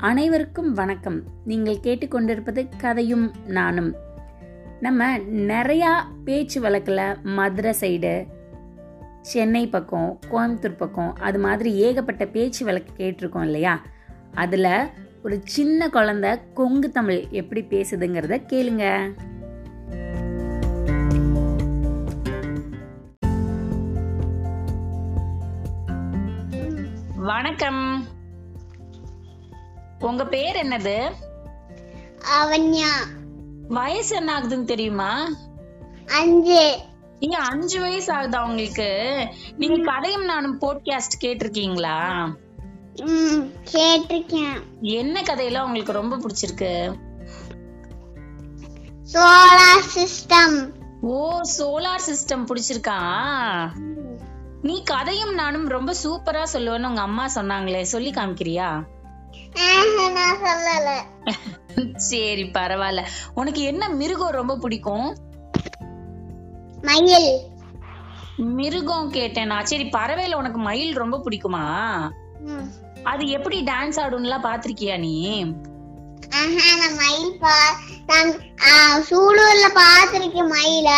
அனைவருக்கும் வணக்கம். நீங்கள் கேட்டுக்கொண்டிருப்பது கதையும் நானும். நம்ம நிறையா பேச்சு வழக்கில் மதுரை சைடு சென்னை பக்கம் கோயம்புத்தூர் பக்கம் அது மாதிரி ஏகப்பட்ட பேச்சு வழக்கு கேட்டிருக்கோம் இல்லையா? அதில் ஒரு சின்ன குழந்தை கொங்கு தமிழ் எப்படி பேசுதுங்கிறத கேளுங்க. வணக்கம். உங்க பேர் என்னது? அவன்யா. வயசு என்ன ஆகுதுன்னு தெரியுமா? அஞ்சு. நீங்க அஞ்சு வயசு ஆகுதா உங்களுக்கு? நீங்க கதையும் நானும் போட்காஸ்ட் கேட்டிருக்கீங்களா? கேட்டிருக்கேன். என்ன கதையெல்லாம் உங்களுக்கு ரொம்ப பிடிச்சிருக்கு? Solar system. ஓ சோலார் சிஸ்டம் பிடிச்சிருக்கா? நீ கதையும் நானும் ரொம்ப சூப்பரா சொல்லுவேன்னு உங்க அம்மா சொன்னாங்களே சொல்லி காமிக்கிறியா? சரி பரவாயில்ல. உனக்கு என்ன மிருகம் ரொம்ப பிடிக்கும்? மயில். மிருகம் கேட்டேனா? சரி பறவையில உனக்கு மயில் ரொம்ப பிடிக்குமா. அது எப்படி டான்ஸ் ஆடும்லாம் பாத்திருக்கியா நீ? மயில் சூலூர்ல பாத்திருக்கேன் மயில.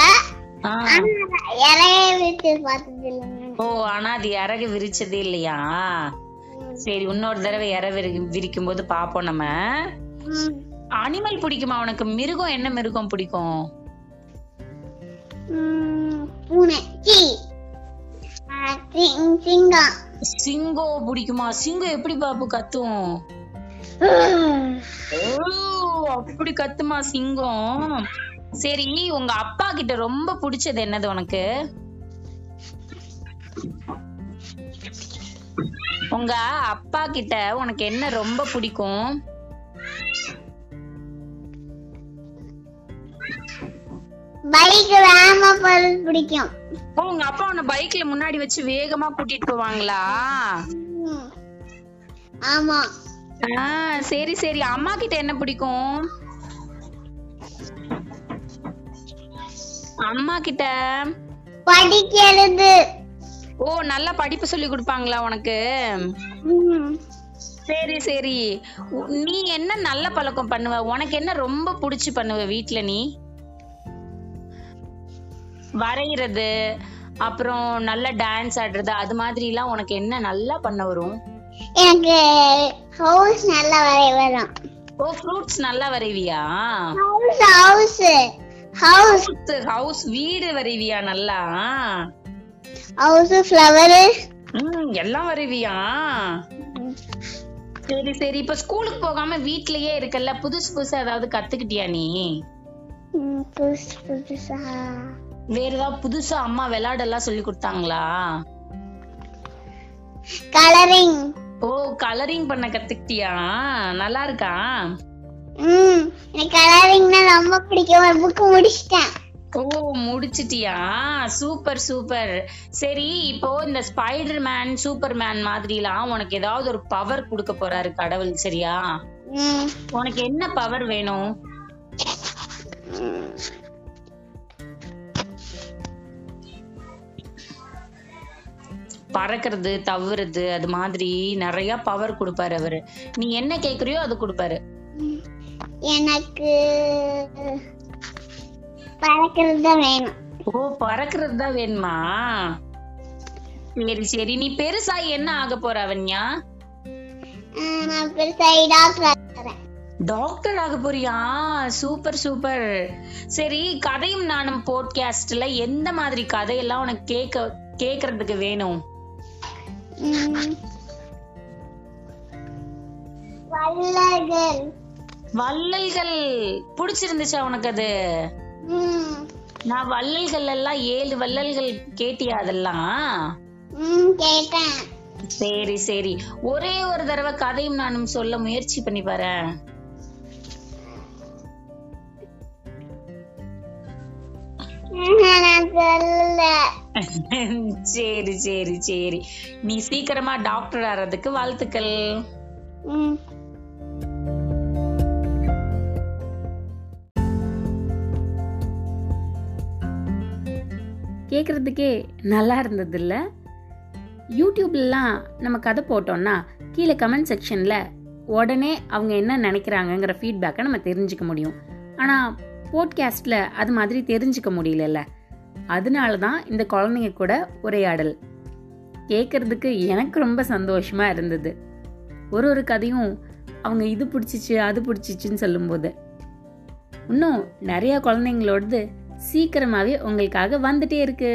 ஓ ஆனா அது இறகு விரிச்சதே இல்லையா? சரி இன்னொரு தடவை இற விரிக்கும் போது பாப்போம் நம்ம. அனிமல் பிடிக்குமா உனக்கு? மிருகம் என்ன மிருகம் பிடிக்கும்? சிங்கம். பிடிக்குமா? சிங்கம் எப்படி பாப்பு கத்தும்? ஓ, அப்படி கத்துமா சிங்கம்? சரி உங்க அப்பா கிட்ட ரொம்ப பிடிச்சது என்னது உனக்கு? உங்க அப்பா கிட்ட உனக்கு என்ன ரொம்ப பிடிக்கும்? பைக் வேகமா போறது பிடிக்கும். உங்க அப்பா உன்னை பைக்ல முன்னாடி வச்சு வேகமா கூட்டிட்டு போவாங்களா. ஆமா. ஆ, சரி சரி. அம்மா கிட்ட என்ன பிடிக்கும்? அம்மா கிட்ட? படிக்கிறது ஓ நல்லா படிப்பு சொல்லி கொடுப்பாங்களா உனக்கு. சரி சரி. நீ என்ன நல்ல பழக்கம் பண்ணுவ? உனக்கு என்ன ரொம்ப பிடிச்சு பண்ணுவ வீட்ல நீ? வரைகிறது அப்புறம் நல்ல டான்ஸ் ஆடுறது அது மாதிரி எல்லாம் உனக்கு என்ன நல்லா பண்ண வரும்? எனக்கு ஹவுஸ் நல்லா வரைய வரும் ஓ ஃப்ரூட்ஸ் நல்லா வரைவியா? ஹவுஸ் ஹவுஸ் ஹவுஸ் ஹவுஸ் வீடு வரைவியா நல்லா? ஹவுஸ் ஃப்ளவர் ம் எல்லாம் வரைவியா? சரி சரி. இப்ப ஸ்கூலுக்கு போகாம வீட்லயே இருக்கல்ல புதுசு புதுசா ஏதாவது கத்துக்கிட்டியா நீ? புதுசு புதுசா. வேற ஏதாவது புதுசா அம்மா விளையாடெல்லாம் சொல்லி கொடுத்தாங்களா? கலரிங் ஓ கலரிங் பண்ண கத்துக்கிட்டியா? நல்லா இருக்கா? ம் எனக்கு கலரிங்னா ரொம்ப பிடிக்கும். ஒரு புக் முடிச்சிட்டேன். ஓ முடிச்சிட்டியா? Super super. சரி இப்போ இந்த ஸ்பைடர் மேன் சூப்பர் மேன் மாதிரிலாம் உனக்கு ஏதாவது ஒரு பவர் கொடுக்க போறாரு கடவுள் சரியா? உனக்கு என்ன பவர் வேணும்? பறக்கிறது தவறுறது அது மாதிரி நிறைய பவர் கொடுப்பாரு அவரு. நீ என்ன கேக்குறியோ அது கொடுப்பாரு. எனக்கு பறக்கிறது தான் வேணும். ஓ பறக்கிறது தான் வேணுமா? சரி சரி. நீ பெருசா என்ன ஆக போற அவன்யா? நான் டாக்டர் டாக்டர் ஆக போறியா? Super super. சரி கதையும் நானும் போட்காஸ்ட்ல எந்த மாதிரி கதையெல்லாம் உனக்கு கேட்க கேக்குறதுக்கு வேணும். வள்ளல்கள். வள்ளல்கள். பிடிச்சிருந்துச்சா உனக்கு அது. நான் வள்ளல்கள் எல்லாம் ஏழு வள்ளல்கள் கேட்டியா அதெல்லாம் சரி சரி. ஒரே ஒரு தடவை கதையும் நானும் சொல்ல முயற்சி பண்ணி பாரு சரி சரி சரி. நீ சீக்கிரமா டாக்டர் ஆறதுக்கு வாழ்த்துக்கள். கேட்குறதுக்கே நல்லா இருந்தது இல்லை யூடியூப்லலாம் நம்ம கதை போட்டோம்னா கீழே கமெண்ட் செக்ஷனில் உடனே அவங்க என்ன நினைக்கிறாங்கங்கிற ஃபீட்பேக்கை நம்ம தெரிஞ்சுக்க முடியும். ஆனால் போட்காஸ்டில் அது மாதிரி தெரிஞ்சுக்க முடியலல்ல. அதனால தான் இந்த குழந்தைங்க கூட உரையாடல். கேட்குறதுக்கு எனக்கு ரொம்ப சந்தோஷமாக இருந்தது. ஒரு ஒரு கதையும் அவங்க இது பிடிச்சிச்சு அது பிடிச்சிச்சின்னு சொல்லும்போது. இன்னும் நிறையா குழந்தைங்களோடது சீக்கிரமாவே உங்களுக்காக வந்துட்டே இருக்கு.